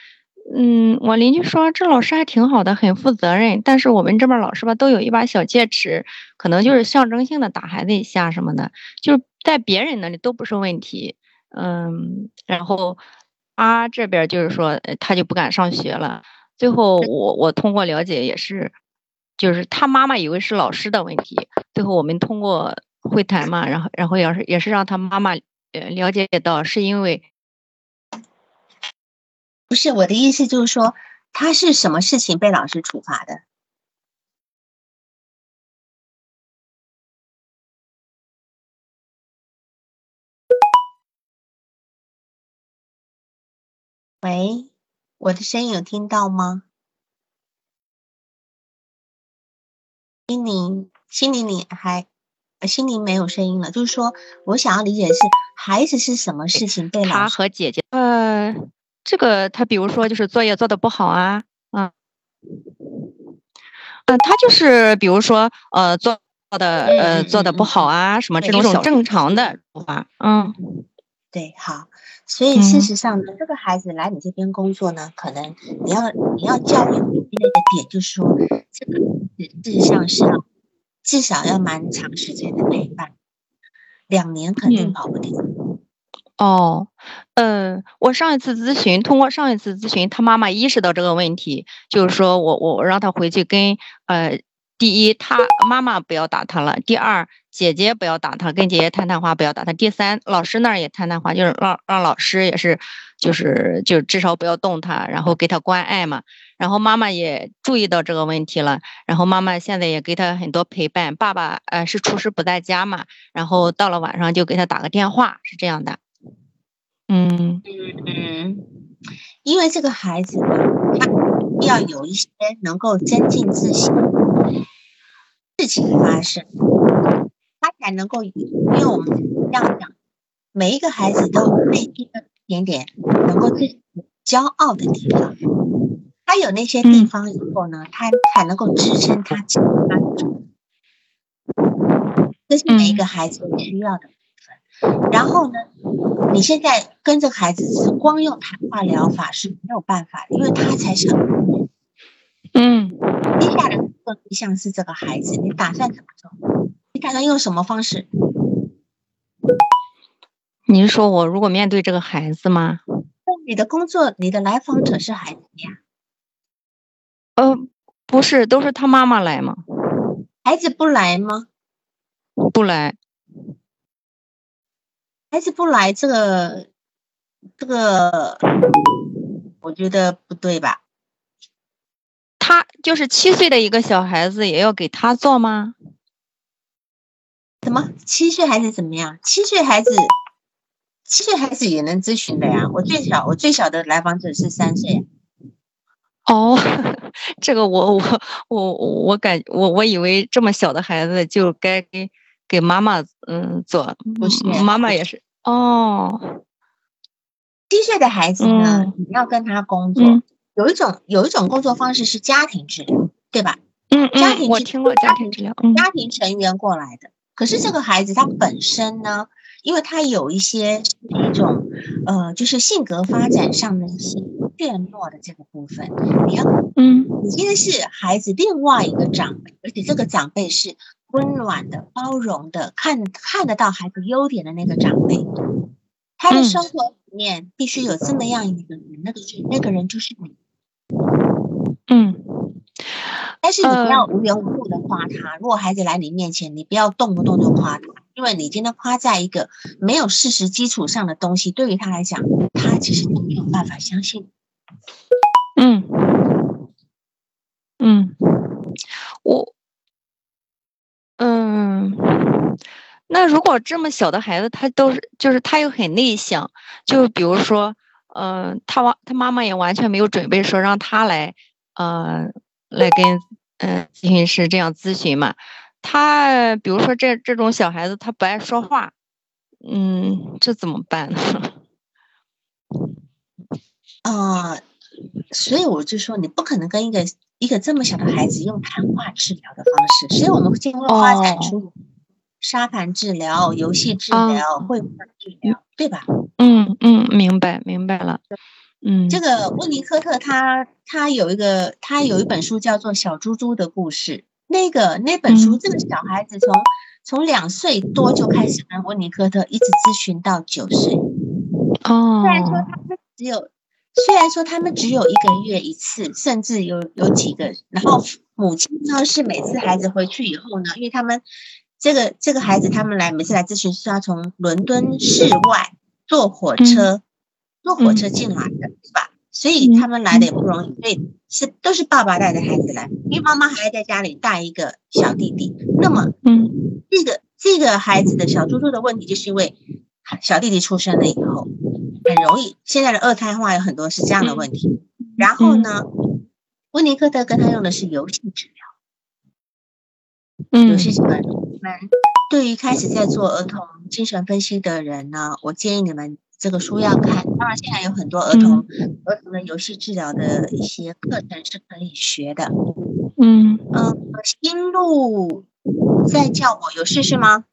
嗯，我邻居说这老师还挺好的，很负责任。但是我们这边老师吧，都有一把小戒尺，可能就是象征性的打孩子一下什么的，就是在别人那里都不是问题。嗯，然后他这边就是说他就不敢上学了。最后我我通过了解也是，就是他妈妈以为是老师的问题。最后我们通过会谈嘛，然后然后也是也是让他妈妈呃了解到，是因为不是我的意思，就是说他是什么事情被老师处罚的？喂，我的声音有听到吗？心灵，心灵，你还，心灵没有声音了。就是说我想要理解的是，孩子是什么事情被他和姐姐，呃，这个他比如说就是作业做的不好啊，嗯，嗯，他就是比如说呃做的呃做的不好啊，什么这种正常的话，嗯，对，好。所以事实上呢，这个孩子来你这边工作呢，可能你要你要教育的一个点，就是说，这个事实上是要至少要蛮长时间的陪伴，两年肯定跑不掉。哦，嗯，我上一次咨询，通过上一次咨询，他妈妈意识到这个问题，就是说我我让他回去跟呃。第一，他妈妈不要打他了。第二，姐姐不要打他，跟姐姐谈谈话，不要打他。第三，老师那儿也谈谈话，就是让让老师也是，就是就至少不要动他，然后给他关爱嘛。然后妈妈也注意到这个问题了，然后妈妈现在也给他很多陪伴。爸爸呃是厨师不在家嘛，然后到了晚上就给他打个电话，是这样的。嗯嗯嗯，因为这个孩子他要有一些能够增进自信。事情发生，才能够，因为我们这样讲，每一个孩子都有内心的一点点能够自己骄傲的地方，他有那些地方以后呢，他才能够支撑他其他的。这是每一个孩子需要的部分。然后呢，你现在跟这个孩子是光用谈话疗法是没有办法的，因为他才是。嗯，接下来的对象是这个孩子，你打算怎么做？你打算用什么方式？你是说我如果面对这个孩子吗？你的工作，你的来访者是孩子呀？呃，不是，都是他妈妈来吗？孩子不来吗？不来。孩子不来，这个，这个，我觉得不对吧？他就是七岁的一个小孩子，也要给他做吗？怎么七岁孩子怎么样？七岁孩子，七岁孩子也能咨询的呀。我最小，我最小的来访者是三岁。哦，这个我我我我感我我以为这么小的孩子就该给给妈妈嗯做，不是妈妈也是哦。七岁的孩子呢，你要跟他工作。有一种有一种工作方式是家庭治疗，对吧？嗯嗯，家庭我听过家庭治疗，家庭成员过来的。可是这个孩子他本身呢，因为他有一些一种呃，就是性格发展上的一些变弱的这个部分，你要嗯，你现在是孩子另外一个长辈，而且这个长辈是温暖的、包容的，看看得到孩子优点的那个长辈，他的生活里面必须有这么样一个人，那个是那个人就是你。嗯，但是你不要无缘无故的夸他。如果孩子来你面前，你不要动不动就夸他，因为你今天夸在一个没有事实基础上的东西，对于他来讲，他其实没有办法相信。嗯嗯，我嗯，那如果这么小的孩子，他都是就是他又很内向，就比如说。嗯，他完他妈妈也完全没有准备说让他来，呃，来跟嗯咨询师这样咨询嘛。他比如说这这种小孩子，他不爱说话，嗯，这怎么办呢？啊，所以我就说你不可能跟一个一个这么小的孩子用谈话治疗的方式，所以我们经过发展出沙盘治疗、游戏治疗、绘画治疗，对吧？嗯嗯，明白明白了。嗯，这个温尼科特他他有一个他有一本书叫做《小猪猪的故事》。那个那本书，这个小孩子从从两岁多就开始跟温尼科特一直咨询到九岁。哦。虽然说他们只有虽然说他们只有一个月一次，甚至有有几个，然后母亲呢是每次孩子回去以后呢，因为他们。这个这个孩子他们来每次来咨询是要从伦敦市外坐火车，坐火车进来的，是吧？所以他们来的也不容易，所以是都是爸爸带着孩子来，因为妈妈还要在家里带一个小弟弟。那么，嗯，这个这个孩子的小猪猪的问题，就是因为小弟弟出生了以后，很容易现在的二胎化有很多是这样的问题。然后呢，温尼科特跟他用的是游戏治疗，嗯游戏治疗。对于开始在做儿童精神分析的人呢，我建议你们。这个书要看，当然现在有很多儿童儿童的游戏治疗的一些课程是可以学的。嗯嗯，新路在叫我有事是吗？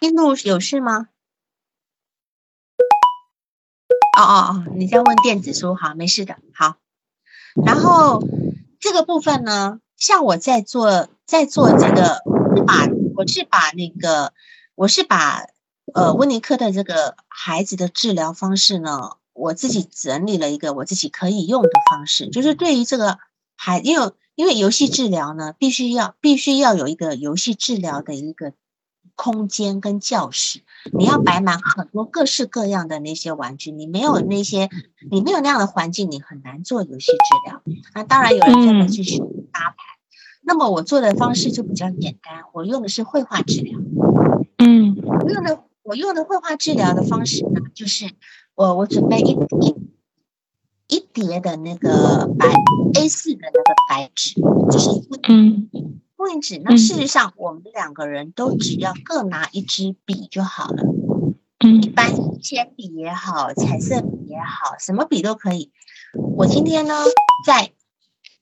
新路有事吗？哦哦哦，你在问电子书，好，没事的，好。然后这个部分呢，像我在做在做这个，是把我是把那个我是把。呃，温尼克的这个孩子的治疗方式呢，我自己整理了一个我自己可以用的方式，就是对于这个孩，因为因为游戏治疗呢，必须要必须要有一个游戏治疗的一个空间跟教室，你要摆满很多各式各样的那些玩具，你没有那些，你没有那样的环境，你很难做游戏治疗。那当然有人专门去学搭牌，那么我做的方式就比较简单，我用的是绘画治疗，嗯，我用的。我用的绘画治疗的方式呢，就是我我准备一一一叠的那个白 A 四的那个白纸，就是嗯复印纸。那事实上，我们两个人都只要各拿一支笔就好了。嗯，一般铅笔也好，彩色笔也好，什么笔都可以。我今天呢，在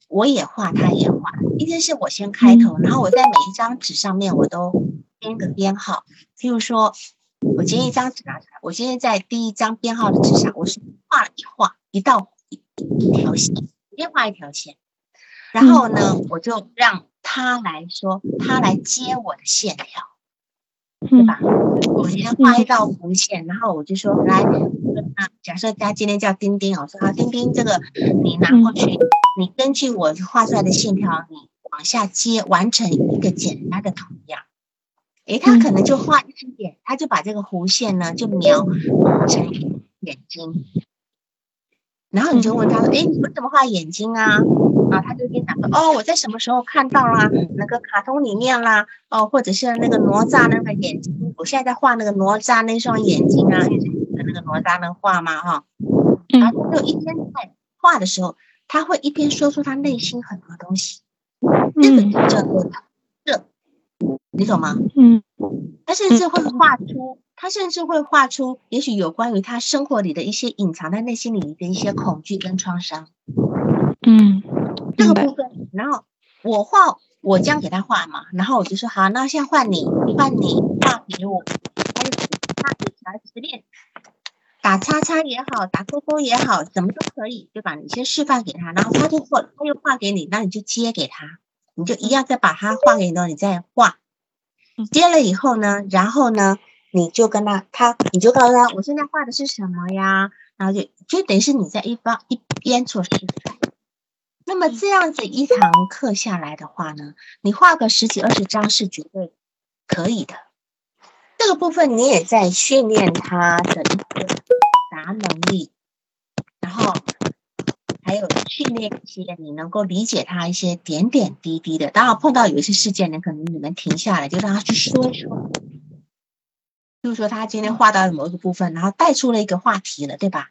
我也画，他也画。今天是我先开头，然后我在每一张纸上面我都编个编号，譬如说。我今天一张纸拿出来，我今天在第一张编号的纸上，我是画了一画一道一一条线，先画一条线，然后呢，我就让他来说，他来接我的线条，对吧？我先画一道弧线，然后我就说来，假设他今天叫丁丁，我说啊，丁丁，这个你拿过去，你根据我画出来的线条，你往下接，完成一个简单的图样。诶，他可能就画一点，他就把这个弧线呢，就描成眼睛。然后你就问他说：“诶，你们怎么画眼睛啊？”啊，他就跟你讲说：“哦，我在什么时候看到啦？那个卡通里面啦，哦，或者是那个哪吒那个眼睛，我现在在画那个哪吒那双眼睛啊，跟那个哪吒能画吗？哈。”然后就一边在画的时候，他会一边说出他内心很多东西，这个就叫做这。你懂吗？嗯，他甚至会画出，他甚至会画出，也许有关于他生活里的一些隐藏在内心里的一些恐惧跟创伤。嗯，这个部分，然后我画，我这样给他画嘛，然后我就说好，那现在换你，换你画给我，他就他小孩子练，打叉叉也好，打勾勾也好，什么都可以，对吧？你先示范给他，然后他就画，他又画给你，那你就接给他，你就一样再把它画给你的，你再画。接了以后呢，然后呢，你就跟他，他你就告诉他，我现在画的是什么呀？然后就就等于是你在一方一边做示范。那么这样子一堂课下来的话呢，你画个十几二十张是绝对可以的。这个部分你也在训练他的一个答能力，然后。还有训练一些你能够理解他一些点点滴滴的。当然碰到有一些事件呢，可能你们停下来就让他去说一说。就是说他今天画到某一个部分，然后带出了一个话题了，对吧？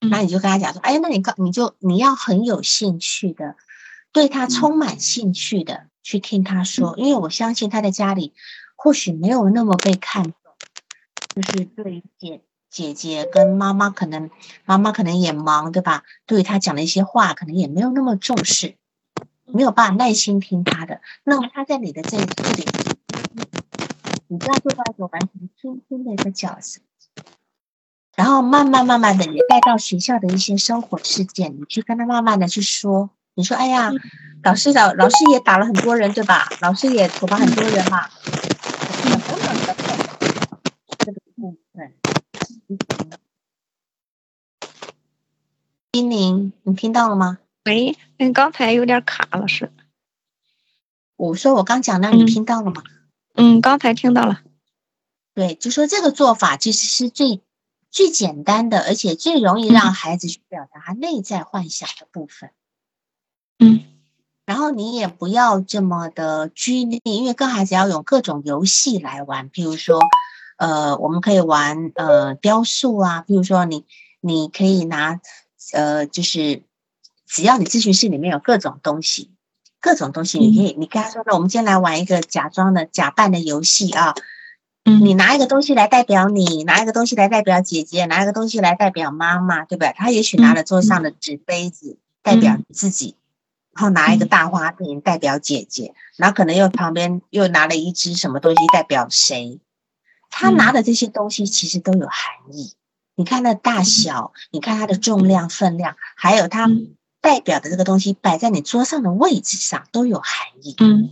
那你就跟他讲说：“哎，那你告你就你要很有兴趣的，对他充满兴趣的去听他说，因为我相信他在家里或许没有那么被看重，就是对解。”姐姐跟妈妈可能，妈妈可能也忙，对吧？对于他讲的一些话，可能也没有那么重视，没有办法耐心听他的。那么他在你的这这里，你就要做到一个完全倾听的一个角色，然后慢慢慢慢的你带到学校的一些生活事件，你去跟他慢慢的去说。你说，哎呀，老师老老师也打了很多人，对吧？老师也处罚很多人嘛。金玲，你听到了吗？喂，嗯，刚才有点卡了，是。我说我刚讲到，你听到了吗？嗯，刚才听到了。对，就说这个做法其实是最最简单的，而且最容易让孩子去表达他内在幻想的部分。嗯，然后你也不要这么的拘泥，因为跟孩子要用各种游戏来玩，比如说，呃，我们可以玩呃雕塑啊，比如说你你可以拿呃，就是只要你咨询室里面有各种东西，各种东西你可以，你跟他说，那我们今天来玩一个假装的假扮的游戏啊。你拿一个东西来代表你，拿一个东西来代表姐姐，拿一个东西来代表妈妈，对不对？他也许拿了桌上的纸杯子代表自己，然后拿一个大花瓶代表姐姐，然后可能又旁边又拿了一只什么东西代表谁？他拿的这些东西其实都有含义。你看那大小，你看它的重量、分量，还有它代表的这个东西摆在你桌上的位置上都有含义。嗯。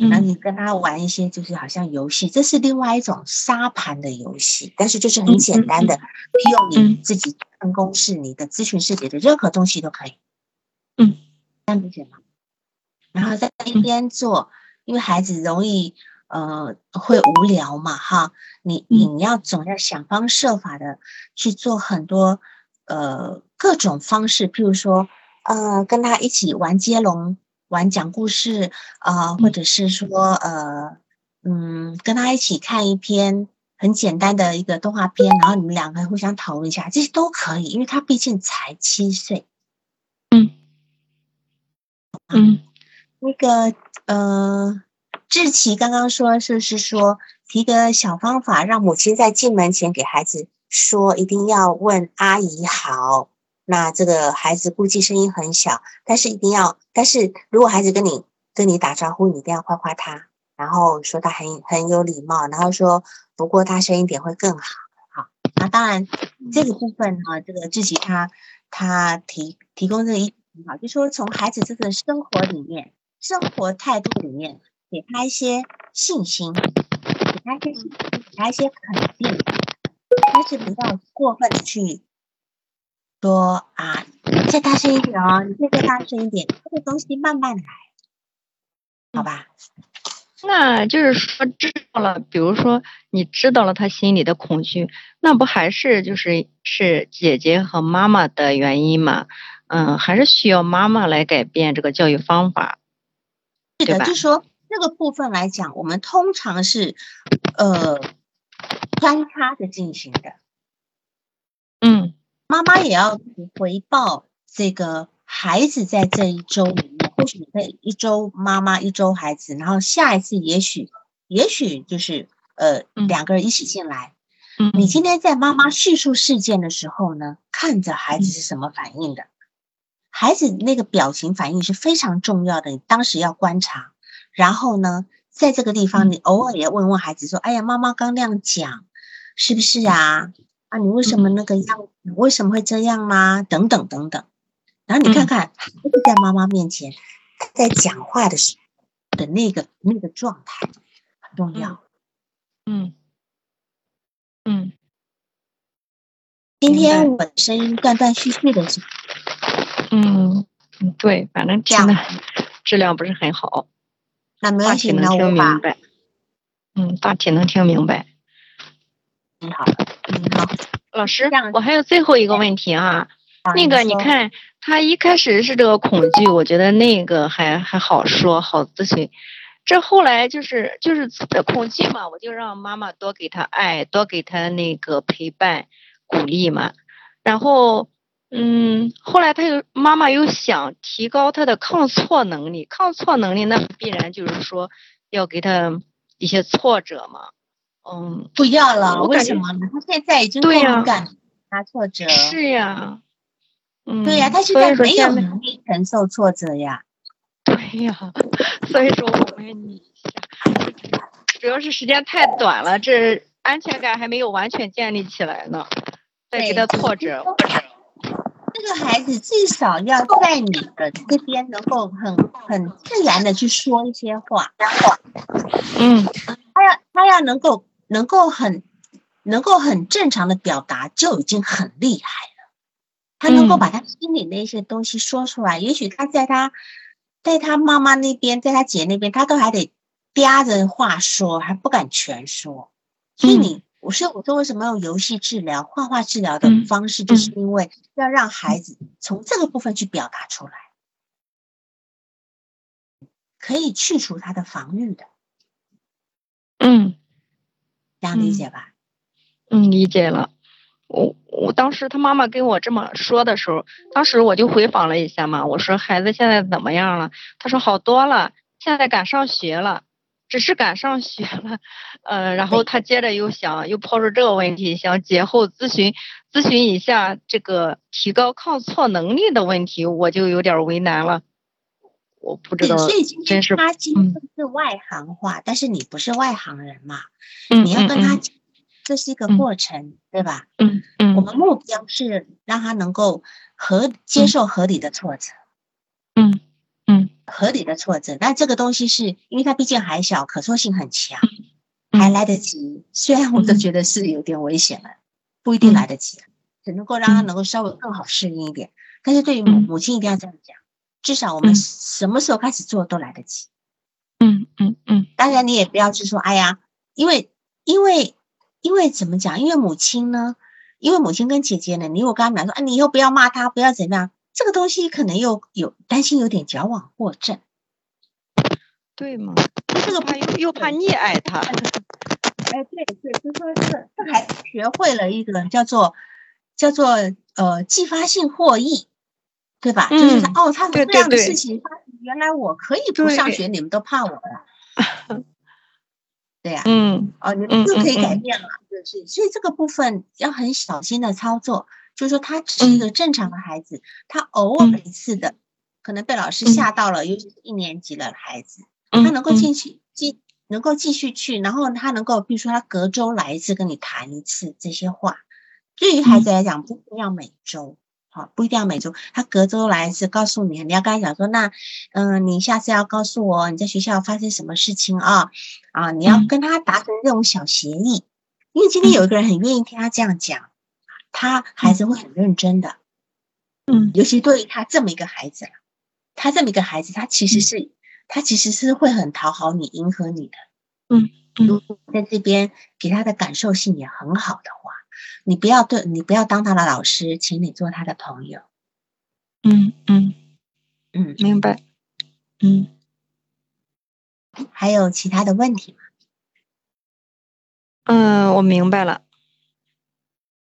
那你跟他玩一些，就是好像游戏，这是另外一种沙盘的游戏，但是就是很简单的，利用你自己办公室、你的咨询室里的任何东西都可以。嗯，这样理解吗？然后在一边做，因为孩子容易呃会无聊嘛，哈，你你要总要想方设法的去做很多呃各种方式，譬如说呃跟他一起玩接龙。玩讲故事啊，或者是说呃嗯，跟他一起看一篇很简单的一个动画片，然后你们两个互相讨论一下，这些都可以，因为他毕竟才七岁。嗯嗯，那个呃，志奇刚刚说是是说提个小方法，让母亲在进门前给孩子说，一定要问阿姨好。那这个孩子估计声音很小，但是一定要，但是如果孩子跟你跟你打招呼，你一定要夸夸他，然后说他很很有礼貌，然后说不过大声一点会更好。好，那当然这个部分哈，这个志奇他他提提供这个一很好，就说从孩子这个生活里面、生活态度里面，给他一些信心，给他一些给他一些肯定，但是不要过分的去。说啊，再大声一点哦！你再再大声一点，这个东西慢慢来，好吧？那就是说知道了，比如说你知道了他心里的恐惧，那不还是就是是姐姐和妈妈的原因吗？嗯，还是需要妈妈来改变这个教育方法，对的，就说这个部分来讲，我们通常是呃穿插着进行的，嗯。妈妈也要回报这个孩子在这一周里面，或许可以一周妈妈一周孩子，然后下一次也许也许就是呃两个人一起进来。嗯，你今天在妈妈叙述事件的时候呢，看着孩子是什么反应的，孩子那个表情反应是非常重要的，你当时要观察。然后呢，在这个地方你偶尔也问问孩子说：“哎呀，妈妈刚那样讲，是不是啊？”啊，你为什么那个样？为什么会这样吗？等等等等。然后你看看孩子在妈妈面前在讲话的时候的那个那个状态很重要。嗯嗯。今天我的声音断断续续的是。嗯嗯，对，反正听的质量不是很好。那没问题，能听明白。嗯，大体能听明白。嗯，好的。嗯，好，老师，我还有最后一个问题啊。那个，你看他一开始是这个恐惧，我觉得那个还还好说，好咨询。这后来就是就是恐惧嘛，我就让妈妈多给他爱，多给他那个陪伴、鼓励嘛。然后，嗯，后来他又妈妈又想提高他的抗挫能力，抗挫能力那必然就是说要给他一些挫折嘛。嗯，不要了，为什么呢？他现在已经不敢他挫折。是呀，嗯，对呀，他现在没有能力承受挫折呀。对呀，所以说我问你一下，主要是时间太短了，这安全感还没有完全建立起来呢，再给他挫折。这个孩子至少要在你的这边能够很很自然的去说一些话。嗯，他要他要能够。能够很能够很正常的表达就已经很厉害了。他能够把他心里那些东西说出来，也许他在他在他妈妈那边，在他姐那边，他都还得嗲着话说，还不敢全说。所以你，我说我说为什么用游戏治疗、画画治疗的方式，就是因为要让孩子从这个部分去表达出来，可以去除他的防御的。嗯，这样理解吧？嗯，理解了。我我当时他妈妈跟我这么说的时候，当时我就回访了一下嘛，我说孩子现在怎么样了？他说好多了，现在敢上学了，只是赶上学了。呃，然后他接着又想，又抛出这个问题，想节后咨询咨询一下这个提高抗挫能力的问题，我就有点为难了。我不知道，他今天是外行话，但是你不是外行人嘛，你要跟他讲。这是一个过程，对吧？嗯嗯，我们目标是让他能够合接受合理的挫折，嗯嗯，合理的挫折。但这个东西是因为他毕竟还小，可塑性很强，还来得及。虽然我都觉得是有点危险了，不一定来得及，只能够让他能够稍微更好适应一点。但是对于母母亲一定要这样讲，至少我们什么时候开始做都来得及。嗯嗯嗯，当然你也不要去说，哎呀，因为因为。因为怎么讲？因为母亲呢？因为母亲跟姐姐呢？你我刚刚讲说，啊，你以后不要骂他，不要怎么样？这个东西可能又有担心，有点矫枉过正，对吗？这个怕又又怕溺爱他。哎，对对，就说是这还学会了一个叫做叫做呃继发性获益，对吧？就是哦，他这样的事情发生，原来我可以不上学，你们都怕我了。对呀，嗯，哦，你们又可以改变了，就是，所以这个部分要很小心的操作，就是说他只是一个正常的孩子，他偶尔一次的可能被老师吓到了，尤其是一年级的孩子，他能够进去继能够继续去，然后他能够，比如说他隔周来一次跟你谈一次这些话，对于孩子来讲不一定要每周。好，不一定要每周，他隔周来一次告诉你，你要跟他讲说，那，嗯，你下次要告诉我你在学校发生什么事情啊？啊，你要跟他达成这种小协议，因为今天有一个人很愿意听他这样讲，他孩子会很认真的，嗯，尤其对于他这么一个孩子，他这么一个孩子，他其实是他其实是会很讨好你，迎合你的，嗯，如果在这边给他的感受性也很好的话。你不要对，你不要当他的老师，请你做他的朋友。嗯嗯嗯，明白。嗯，还有其他的问题吗？嗯，我明白了。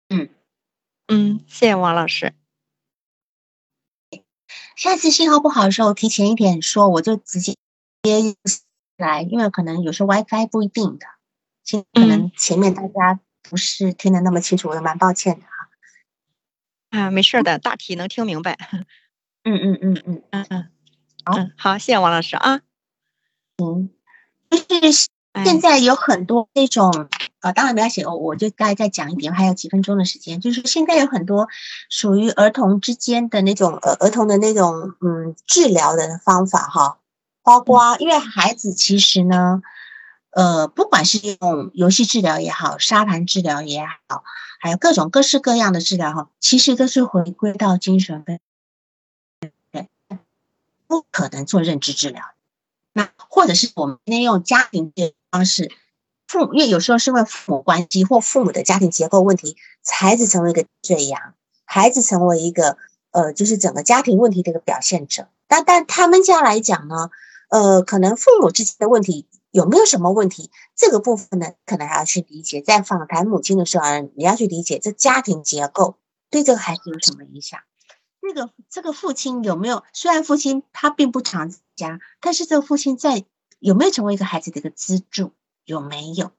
嗯嗯，谢谢王老师。下次信号不好的时候，提前一点说，我就直接接来，因为可能有时候 WiFi 不一定的，可能前面大家。不是听得那么清楚，我蛮抱歉的哈。啊，没事的，大体能听明白。嗯嗯嗯嗯嗯嗯，好，好，谢谢王老师啊。嗯，就是现在有很多那种啊，当然没关系，我我就大概再讲一点，还有几分钟的时间。就是现在有很多属于儿童之间的那种呃儿童的那种嗯治疗的方法哈，包括因为孩子其实呢。呃，不管是用游戏治疗也好，沙盘治疗也好，还有各种各式各样的治疗哈，其实都是回归到精神分，对，不可能做认知治疗。那或者是我们今天用家庭的方式，父因为有时候是因为父母关系或父母的家庭结构问题，孩子成为一个罪羊，孩子成为一个呃，就是整个家庭问题的一个表现者。但但他们家来讲呢，呃，可能父母之间的问题。有没有什么问题？这个部分呢，可能还要去理解。在访谈母亲的时候，你要去理解这家庭结构对这个孩子有什么影响。这个这个父亲有没有？虽然父亲他并不常家，但是这个父亲在有没有成为一个孩子的一个支柱？有没有，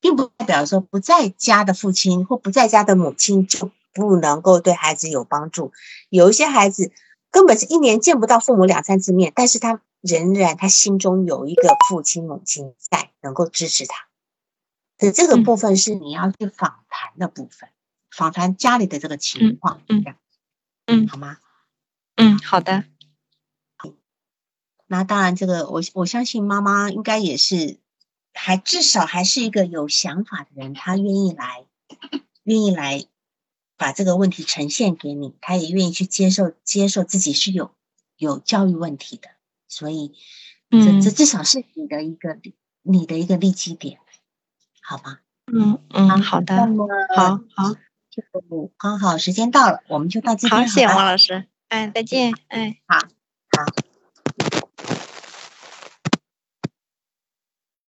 并不代表说不在家的父亲或不在家的母亲就不能够对孩子有帮助。有一些孩子根本是一年见不到父母两三次面，但是他。仍然，他心中有一个父亲、母亲在，能够支持他。所以这个部分是你要去访谈的部分，访谈家里的这个情况，嗯嗯，好吗？嗯，好的。那当然，这个我我相信妈妈应该也是，还至少还是一个有想法的人，他愿意来，愿意来把这个问题呈现给你，他也愿意去接受接受自己是有有教育问题的。所以这这至少是你的一个你的一个利基点，好吧？嗯嗯，好的，好好，就刚好时间到了，我们就到这边。好，谢谢王老师，哎，再见，哎，好好。